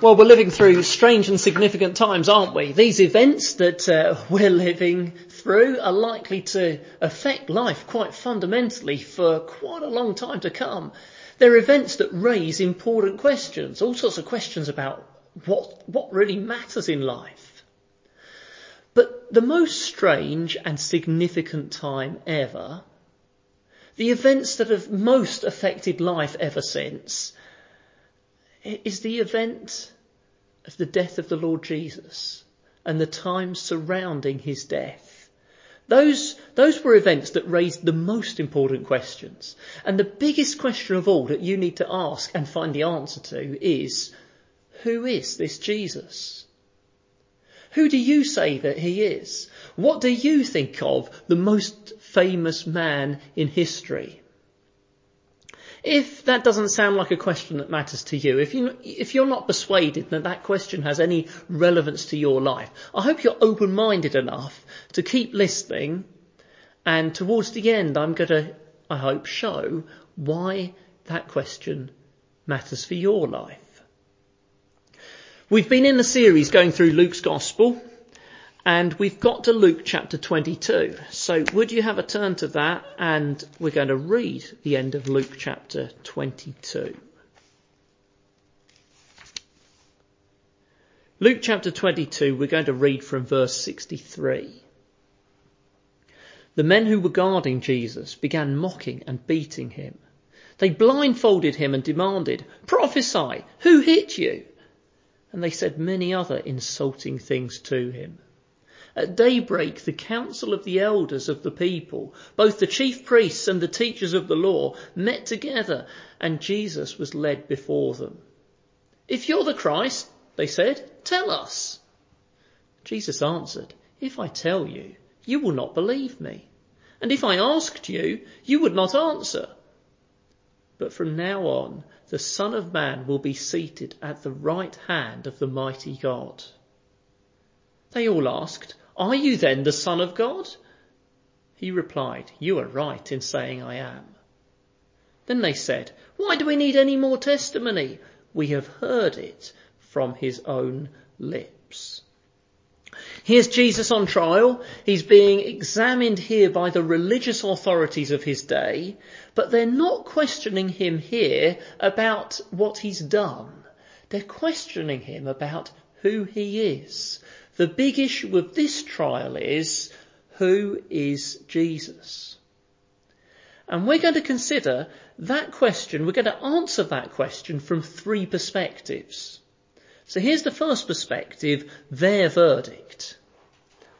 Well, we're living through strange and significant times, aren't we? These events that uh, we're living through are likely to affect life quite fundamentally for quite a long time to come. They're events that raise important questions, all sorts of questions about what, what really matters in life. But the most strange and significant time ever, the events that have most affected life ever since, is the event of the death of the Lord Jesus and the time surrounding his death. Those, those were events that raised the most important questions. And the biggest question of all that you need to ask and find the answer to is, who is this Jesus? Who do you say that he is? What do you think of the most famous man in history? If that doesn't sound like a question that matters to you, if, you, if you're not persuaded that that question has any relevance to your life, I hope you're open-minded enough to keep listening and towards the end I'm going to, I hope, show why that question matters for your life. We've been in a series going through Luke's Gospel and we've got to Luke chapter 22. So would you have a turn to that? And we're going to read the end of Luke chapter 22. Luke chapter 22, we're going to read from verse 63. The men who were guarding Jesus began mocking and beating him. They blindfolded him and demanded, prophesy, who hit you? And they said many other insulting things to him. At daybreak, the council of the elders of the people, both the chief priests and the teachers of the law, met together, and Jesus was led before them. If you're the Christ, they said, tell us. Jesus answered, If I tell you, you will not believe me. And if I asked you, you would not answer. But from now on, the Son of Man will be seated at the right hand of the mighty God. They all asked, are you then the Son of God? He replied, You are right in saying I am. Then they said, Why do we need any more testimony? We have heard it from his own lips. Here's Jesus on trial. He's being examined here by the religious authorities of his day, but they're not questioning him here about what he's done. They're questioning him about who he is. The big issue of this trial is who is Jesus? And we're going to consider that question, we're going to answer that question from three perspectives. So here's the first perspective, their verdict.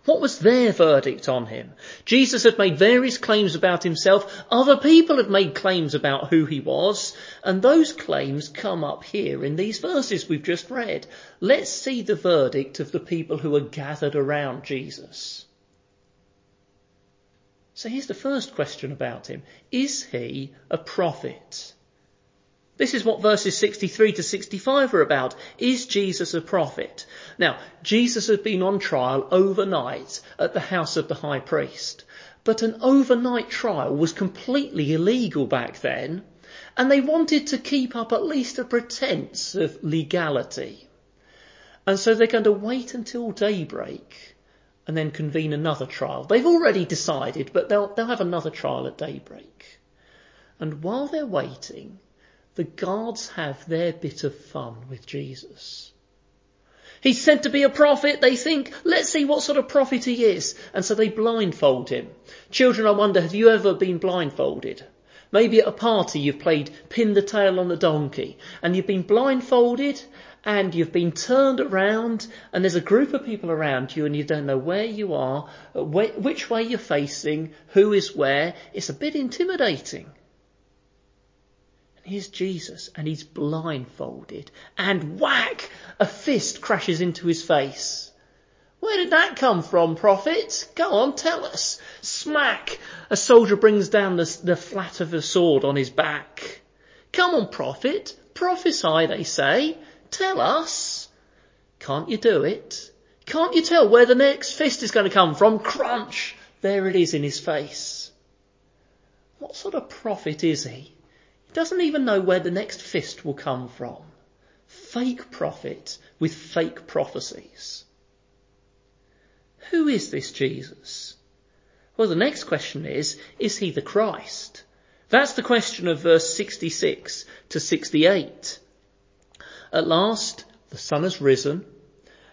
What was their verdict on him? Jesus had made various claims about himself. Other people had made claims about who he was. And those claims come up here in these verses we've just read. Let's see the verdict of the people who are gathered around Jesus. So here's the first question about him. Is he a prophet? This is what verses 63 to 65 are about. Is Jesus a prophet? Now, Jesus had been on trial overnight at the house of the high priest. But an overnight trial was completely illegal back then, and they wanted to keep up at least a pretense of legality. And so they're going to wait until daybreak and then convene another trial. They've already decided, but they'll, they'll have another trial at daybreak. And while they're waiting, the guards have their bit of fun with Jesus. He's said to be a prophet. They think, let's see what sort of prophet he is. And so they blindfold him. Children, I wonder, have you ever been blindfolded? Maybe at a party you've played pin the tail on the donkey and you've been blindfolded and you've been turned around and there's a group of people around you and you don't know where you are, which way you're facing, who is where. It's a bit intimidating. Here's Jesus and he's blindfolded and whack! A fist crashes into his face. Where did that come from, prophet? Go on, tell us. Smack! A soldier brings down the, the flat of a sword on his back. Come on, prophet. Prophesy, they say. Tell us. Can't you do it? Can't you tell where the next fist is going to come from? Crunch! There it is in his face. What sort of prophet is he? He doesn't even know where the next fist will come from. fake prophet with fake prophecies. Who is this Jesus? Well, the next question is, is he the Christ? That's the question of verse 66 to 68. At last, the sun has risen.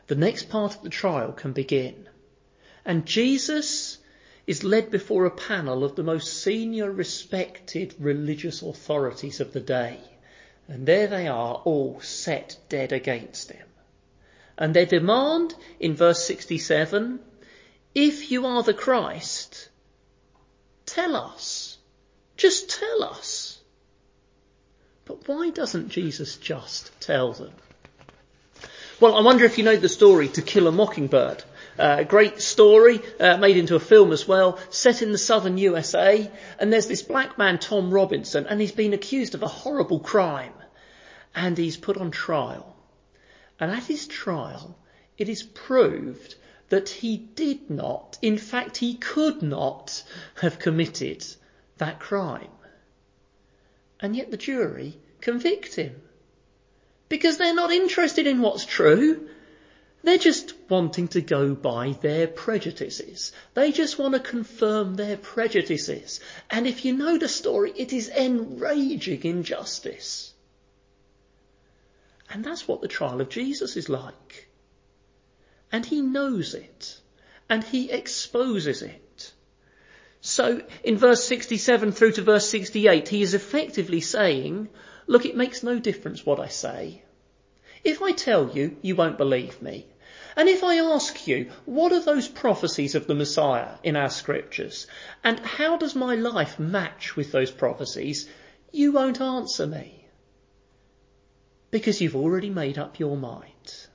The next part of the trial can begin. And Jesus is led before a panel of the most senior respected religious authorities of the day. And there they are, all set dead against him. And their demand in verse 67, if you are the Christ, tell us. Just tell us. But why doesn't Jesus just tell them? Well, I wonder if you know the story To Kill a Mockingbird. Uh, great story, uh, made into a film as well, set in the southern USA. And there's this black man, Tom Robinson, and he's been accused of a horrible crime. And he's put on trial. And at his trial, it is proved that he did not, in fact, he could not have committed that crime. And yet the jury convict him. Because they're not interested in what's true. They're just wanting to go by their prejudices. They just want to confirm their prejudices. And if you know the story, it is enraging injustice. And that's what the trial of Jesus is like. And he knows it. And he exposes it. So in verse 67 through to verse 68, he is effectively saying, look, it makes no difference what I say. If I tell you, you won't believe me. And if I ask you, what are those prophecies of the Messiah in our scriptures? And how does my life match with those prophecies? You won't answer me. Because you've already made up your mind.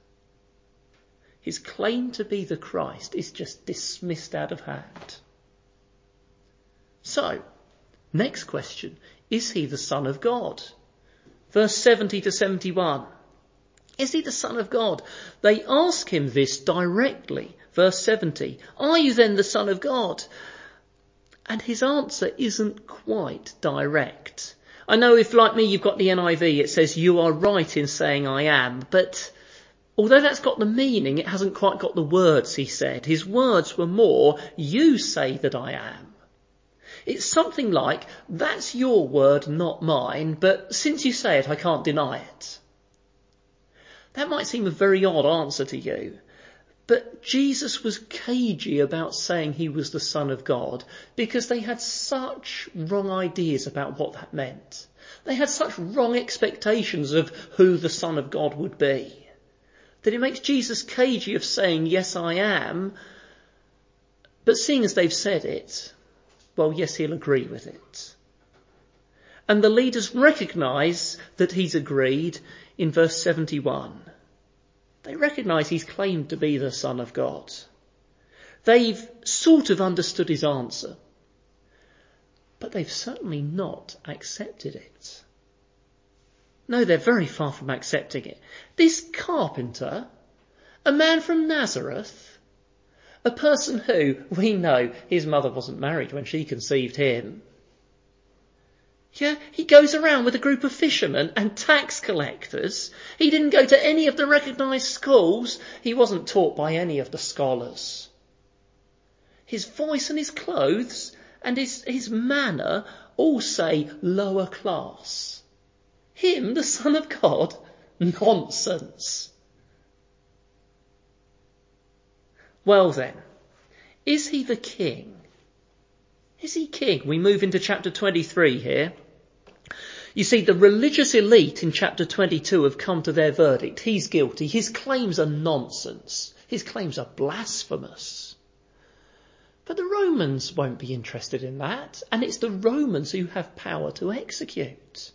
His claim to be the Christ is just dismissed out of hand. So, next question. Is he the Son of God? Verse 70 to 71. Is he the Son of God? They ask him this directly. Verse 70. Are you then the Son of God? And his answer isn't quite direct. I know if like me you've got the NIV, it says you are right in saying I am, but although that's got the meaning, it hasn't quite got the words he said. His words were more, you say that I am. It's something like, that's your word, not mine, but since you say it, I can't deny it. That might seem a very odd answer to you, but Jesus was cagey about saying he was the Son of God because they had such wrong ideas about what that meant. They had such wrong expectations of who the Son of God would be that it makes Jesus cagey of saying, yes, I am. But seeing as they've said it, well, yes, he'll agree with it. And the leaders recognise that he's agreed in verse 71. They recognise he's claimed to be the Son of God. They've sort of understood his answer, but they've certainly not accepted it. No, they're very far from accepting it. This carpenter, a man from Nazareth, a person who, we know, his mother wasn't married when she conceived him, yeah, he goes around with a group of fishermen and tax collectors. He didn't go to any of the recognised schools. He wasn't taught by any of the scholars. His voice and his clothes and his, his manner all say lower class. Him, the Son of God? Nonsense. Well then, is he the king is he king? We move into chapter 23 here. You see, the religious elite in chapter 22 have come to their verdict. He's guilty. His claims are nonsense. His claims are blasphemous. But the Romans won't be interested in that, and it's the Romans who have power to execute.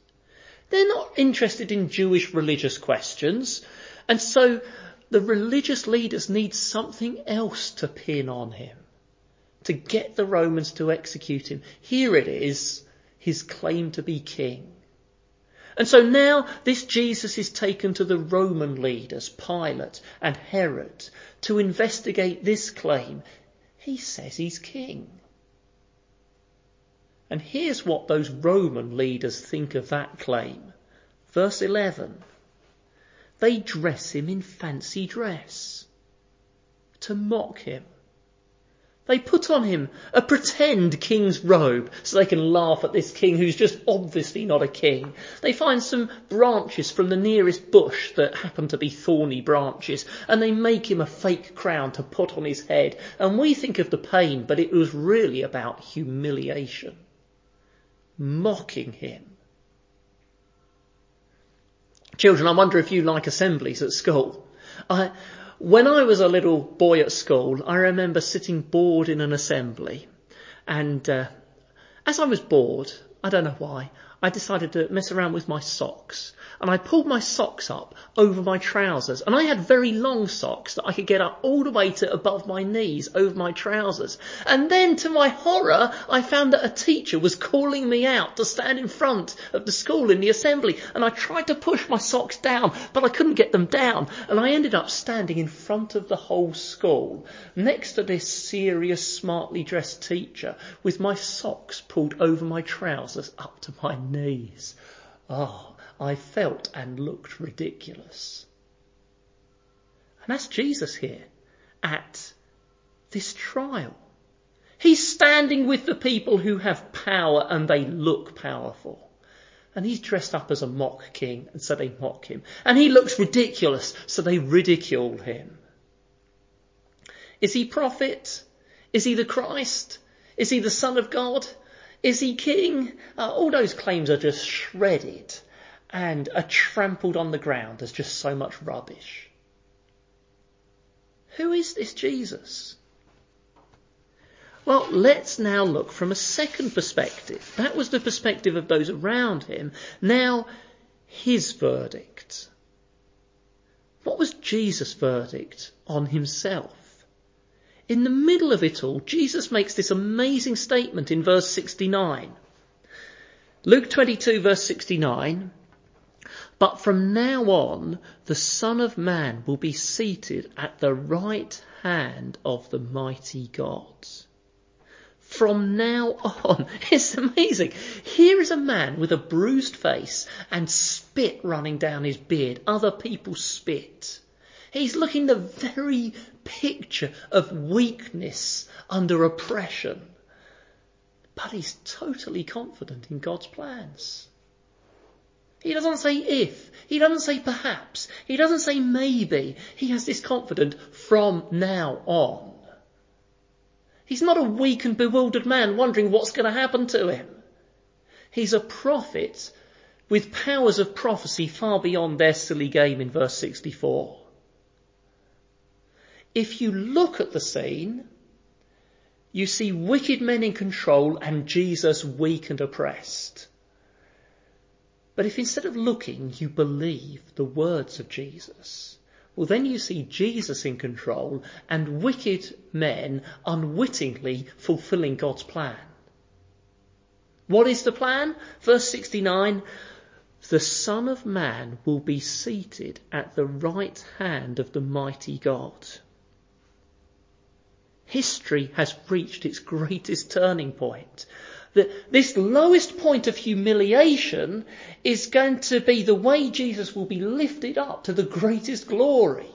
They're not interested in Jewish religious questions, and so the religious leaders need something else to pin on him to get the Romans to execute him. Here it is, his claim to be king. And so now this Jesus is taken to the Roman leaders, Pilate and Herod, to investigate this claim. He says he's king. And here's what those Roman leaders think of that claim. Verse 11. They dress him in fancy dress to mock him. They put on him a pretend king's robe so they can laugh at this king who's just obviously not a king. They find some branches from the nearest bush that happen to be thorny branches and they make him a fake crown to put on his head. And we think of the pain, but it was really about humiliation. Mocking him. Children, I wonder if you like assemblies at school. I, when I was a little boy at school, I remember sitting bored in an assembly, and uh, as I was bored, I don't know why, I decided to mess around with my socks. And I pulled my socks up over my trousers. And I had very long socks that I could get up all the way to above my knees over my trousers. And then to my horror, I found that a teacher was calling me out to stand in front of the school in the assembly. And I tried to push my socks down, but I couldn't get them down. And I ended up standing in front of the whole school next to this serious, smartly dressed teacher with my socks pulled over my trousers up to my knees. Ah, I felt and looked ridiculous. And that's Jesus here at this trial. He's standing with the people who have power and they look powerful. And he's dressed up as a mock king and so they mock him. And he looks ridiculous so they ridicule him. Is he prophet? Is he the Christ? Is he the son of God? Is he king? Uh, all those claims are just shredded and are trampled on the ground There's just so much rubbish. Who is this Jesus? Well, let's now look from a second perspective. That was the perspective of those around him. Now, his verdict. What was Jesus' verdict on himself? In the middle of it all, Jesus makes this amazing statement in verse 69. Luke 22 verse 69, but from now on, the Son of Man will be seated at the right hand of the mighty God. From now on, it's amazing. Here is a man with a bruised face and spit running down his beard. Other people spit. He's looking the very picture of weakness under oppression. But he's totally confident in God's plans. He doesn't say if. He doesn't say perhaps. He doesn't say maybe. He has this confidence from now on. He's not a weak and bewildered man wondering what's going to happen to him. He's a prophet with powers of prophecy far beyond their silly game in verse 64 if you look at the scene, you see wicked men in control and Jesus weak and oppressed. But if instead of looking, you believe the words of Jesus, well then you see Jesus in control and wicked men unwittingly fulfilling God's plan. What is the plan? Verse 69, the Son of Man will be seated at the right hand of the mighty God history has reached its greatest turning point. That this lowest point of humiliation is going to be the way Jesus will be lifted up to the greatest glory.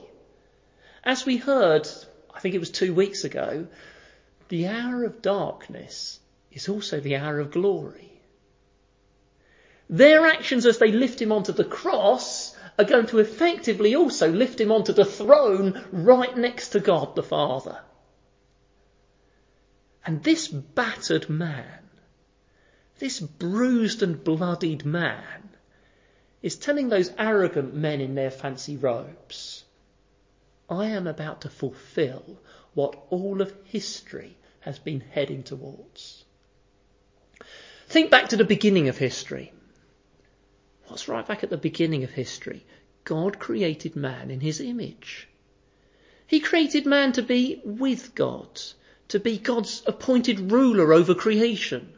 As we heard, I think it was two weeks ago, the hour of darkness is also the hour of glory. Their actions as they lift him onto the cross are going to effectively also lift him onto the throne right next to God the Father. And this battered man, this bruised and bloodied man, is telling those arrogant men in their fancy robes, I am about to fulfill what all of history has been heading towards. Think back to the beginning of history. What's right back at the beginning of history? God created man in his image. He created man to be with God, to be God's appointed ruler over creation.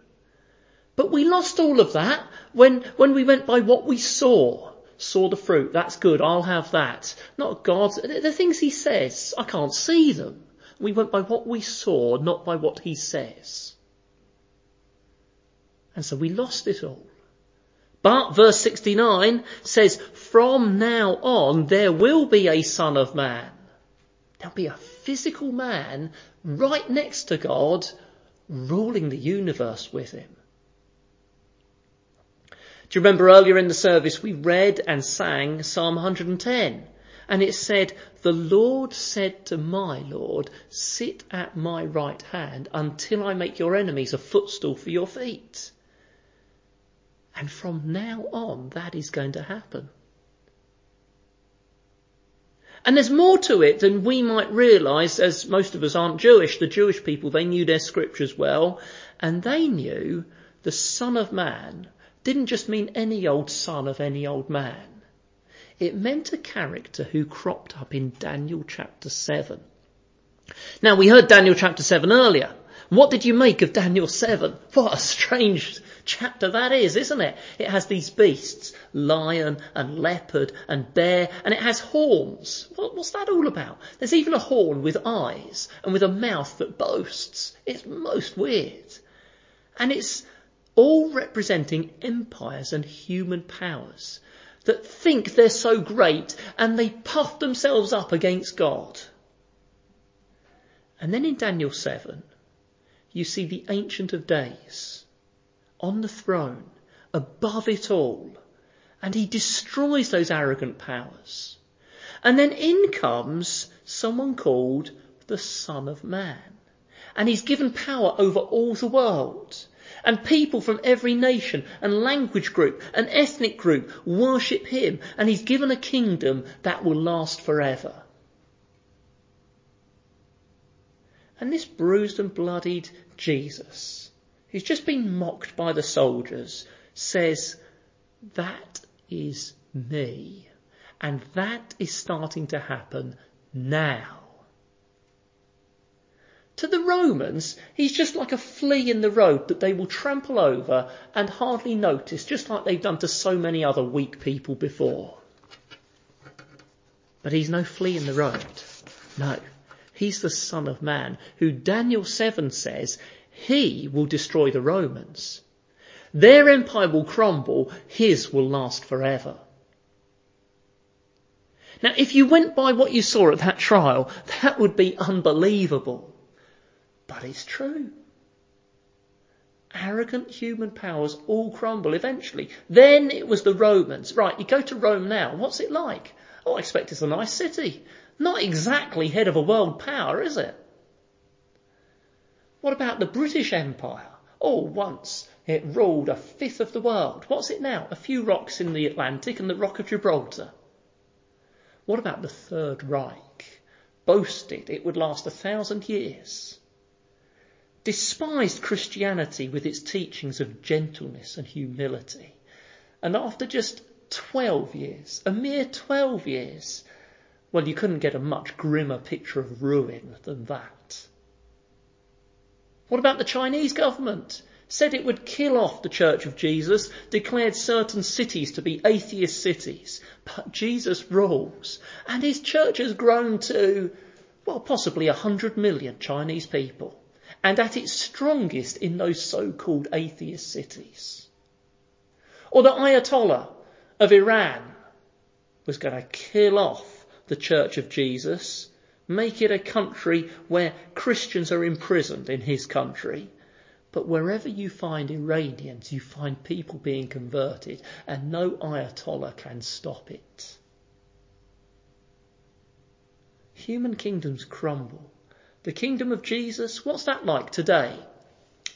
But we lost all of that when, when we went by what we saw. Saw the fruit, that's good, I'll have that. Not God, the things he says, I can't see them. We went by what we saw, not by what he says. And so we lost it all. But verse 69 says, from now on there will be a son of man. There'll be a physical man right next to God ruling the universe with him. Do you remember earlier in the service we read and sang Psalm 110? And it said, The Lord said to my Lord, Sit at my right hand until I make your enemies a footstool for your feet. And from now on, that is going to happen. And there's more to it than we might realise, as most of us aren't Jewish. The Jewish people, they knew their scriptures well, and they knew the Son of Man didn't just mean any old son of any old man. It meant a character who cropped up in Daniel chapter 7. Now we heard Daniel chapter 7 earlier. What did you make of Daniel 7? What a strange chapter that is, isn't it? It has these beasts, lion and leopard and bear, and it has horns. What, what's that all about? There's even a horn with eyes and with a mouth that boasts. It's most weird. And it's all representing empires and human powers that think they're so great and they puff themselves up against God. And then in Daniel 7, you see the Ancient of Days on the throne, above it all, and he destroys those arrogant powers. And then in comes someone called the Son of Man. And he's given power over all the world. And people from every nation and language group and ethnic group worship him. And he's given a kingdom that will last forever. And this bruised and bloodied Jesus, who's just been mocked by the soldiers, says, that is me. And that is starting to happen now. To the Romans, he's just like a flea in the road that they will trample over and hardly notice, just like they've done to so many other weak people before. But he's no flea in the road. No. He's the Son of Man, who Daniel 7 says he will destroy the Romans. Their empire will crumble, his will last forever. Now, if you went by what you saw at that trial, that would be unbelievable. But it's true. Arrogant human powers all crumble eventually. Then it was the Romans. Right, you go to Rome now. What's it like? Oh, I expect it's a nice city. Not exactly head of a world power, is it? What about the British Empire? Oh, once it ruled a fifth of the world. What's it now? A few rocks in the Atlantic and the Rock of Gibraltar. What about the Third Reich? Boasted it would last a thousand years despised Christianity with its teachings of gentleness and humility. And after just 12 years, a mere 12 years, well, you couldn't get a much grimmer picture of ruin than that. What about the Chinese government? Said it would kill off the Church of Jesus, declared certain cities to be atheist cities. But Jesus rules, and his church has grown to, well, possibly a hundred million Chinese people and at its strongest in those so-called atheist cities. Or the Ayatollah of Iran was going to kill off the Church of Jesus, make it a country where Christians are imprisoned in his country. But wherever you find Iranians, you find people being converted, and no Ayatollah can stop it. Human kingdoms crumble the kingdom of Jesus, what's that like today?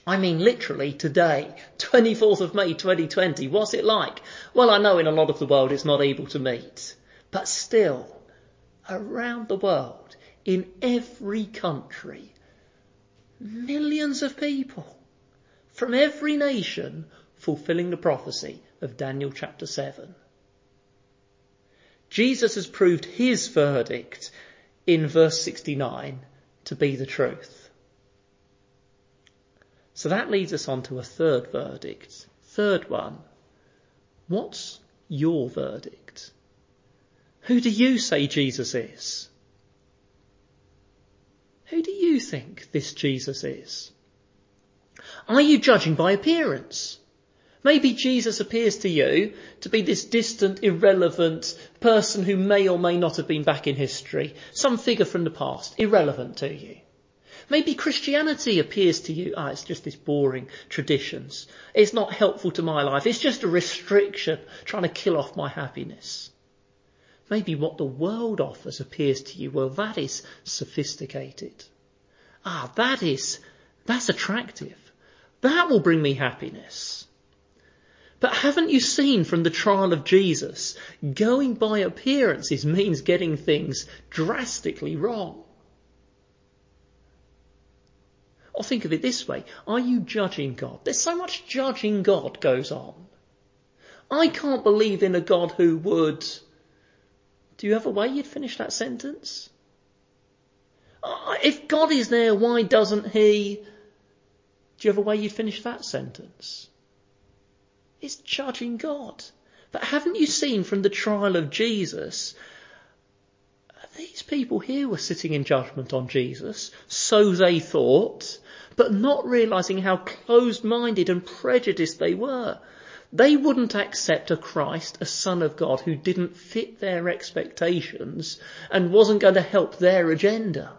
I mean literally today, 24th of May 2020, what's it like? Well, I know in a lot of the world it's not able to meet, but still, around the world, in every country, millions of people from every nation fulfilling the prophecy of Daniel chapter 7. Jesus has proved his verdict in verse 69 to be the truth. So that leads us on to a third verdict. Third one. What's your verdict? Who do you say Jesus is? Who do you think this Jesus is? Are you judging by appearance? Maybe Jesus appears to you to be this distant, irrelevant person who may or may not have been back in history, some figure from the past, irrelevant to you. Maybe Christianity appears to you, ah, it's just this boring traditions. It's not helpful to my life. It's just a restriction trying to kill off my happiness. Maybe what the world offers appears to you, well, that is sophisticated. Ah, that is, that's attractive. That will bring me happiness. But haven't you seen from the trial of Jesus, going by appearances means getting things drastically wrong? Or think of it this way. Are you judging God? There's so much judging God goes on. I can't believe in a God who would. Do you have a way you'd finish that sentence? Uh, if God is there, why doesn't he? Do you have a way you'd finish that sentence? It's judging God. But haven't you seen from the trial of Jesus these people here were sitting in judgment on Jesus, so they thought, but not realizing how closed minded and prejudiced they were. They wouldn't accept a Christ, a Son of God, who didn't fit their expectations and wasn't going to help their agenda.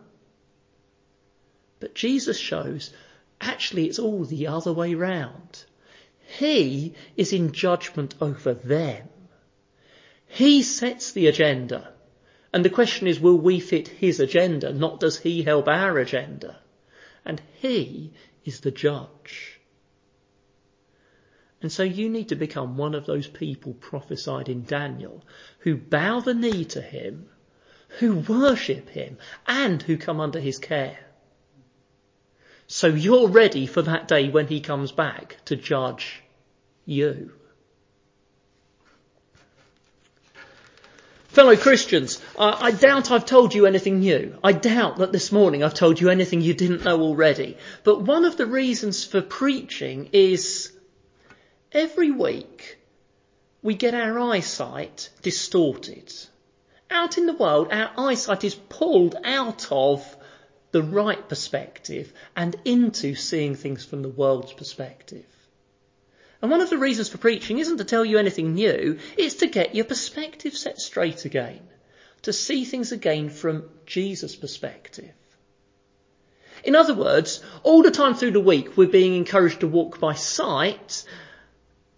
But Jesus shows actually it's all the other way round. He is in judgment over them. He sets the agenda. And the question is, will we fit his agenda? Not does he help our agenda? And he is the judge. And so you need to become one of those people prophesied in Daniel who bow the knee to him, who worship him, and who come under his care. So you're ready for that day when he comes back to judge you. Fellow Christians, I doubt I've told you anything new. I doubt that this morning I've told you anything you didn't know already. But one of the reasons for preaching is every week we get our eyesight distorted. Out in the world, our eyesight is pulled out of the right perspective and into seeing things from the world's perspective. And one of the reasons for preaching isn't to tell you anything new, it's to get your perspective set straight again, to see things again from Jesus' perspective. In other words, all the time through the week we're being encouraged to walk by sight,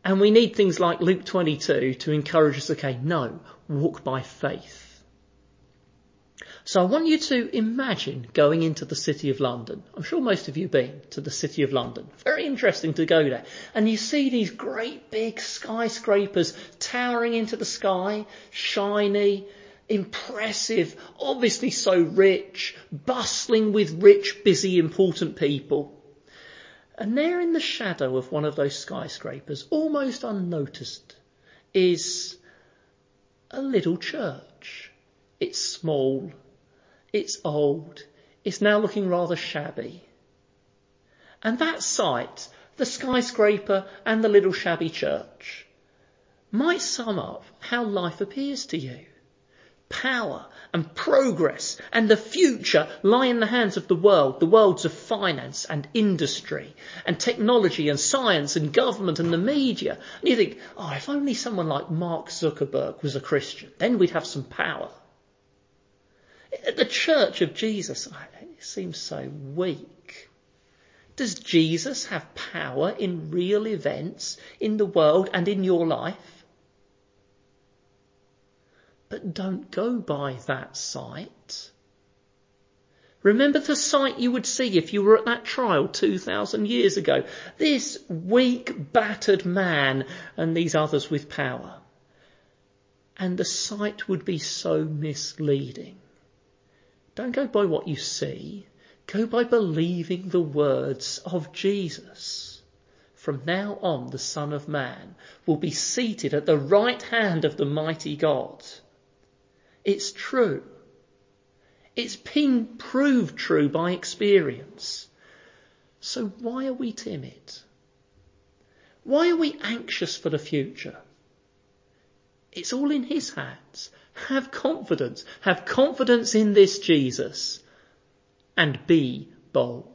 and we need things like Luke 22 to encourage us, okay, no, walk by faith. So I want you to imagine going into the City of London. I'm sure most of you have been to the City of London. Very interesting to go there. And you see these great big skyscrapers towering into the sky, shiny, impressive, obviously so rich, bustling with rich, busy, important people. And there in the shadow of one of those skyscrapers, almost unnoticed, is a little church. It's small, it's old. It's now looking rather shabby. And that sight, the skyscraper and the little shabby church, might sum up how life appears to you. Power and progress and the future lie in the hands of the world, the worlds of finance and industry and technology and science and government and the media. And you think, oh, if only someone like Mark Zuckerberg was a Christian, then we'd have some power. The church of Jesus seems so weak. Does Jesus have power in real events in the world and in your life? But don't go by that sight. Remember the sight you would see if you were at that trial 2,000 years ago. This weak, battered man and these others with power. And the sight would be so misleading. Don't go by what you see. Go by believing the words of Jesus. From now on, the Son of Man will be seated at the right hand of the mighty God. It's true. It's been proved true by experience. So why are we timid? Why are we anxious for the future? It's all in His hands. Have confidence. Have confidence in this Jesus and be bold.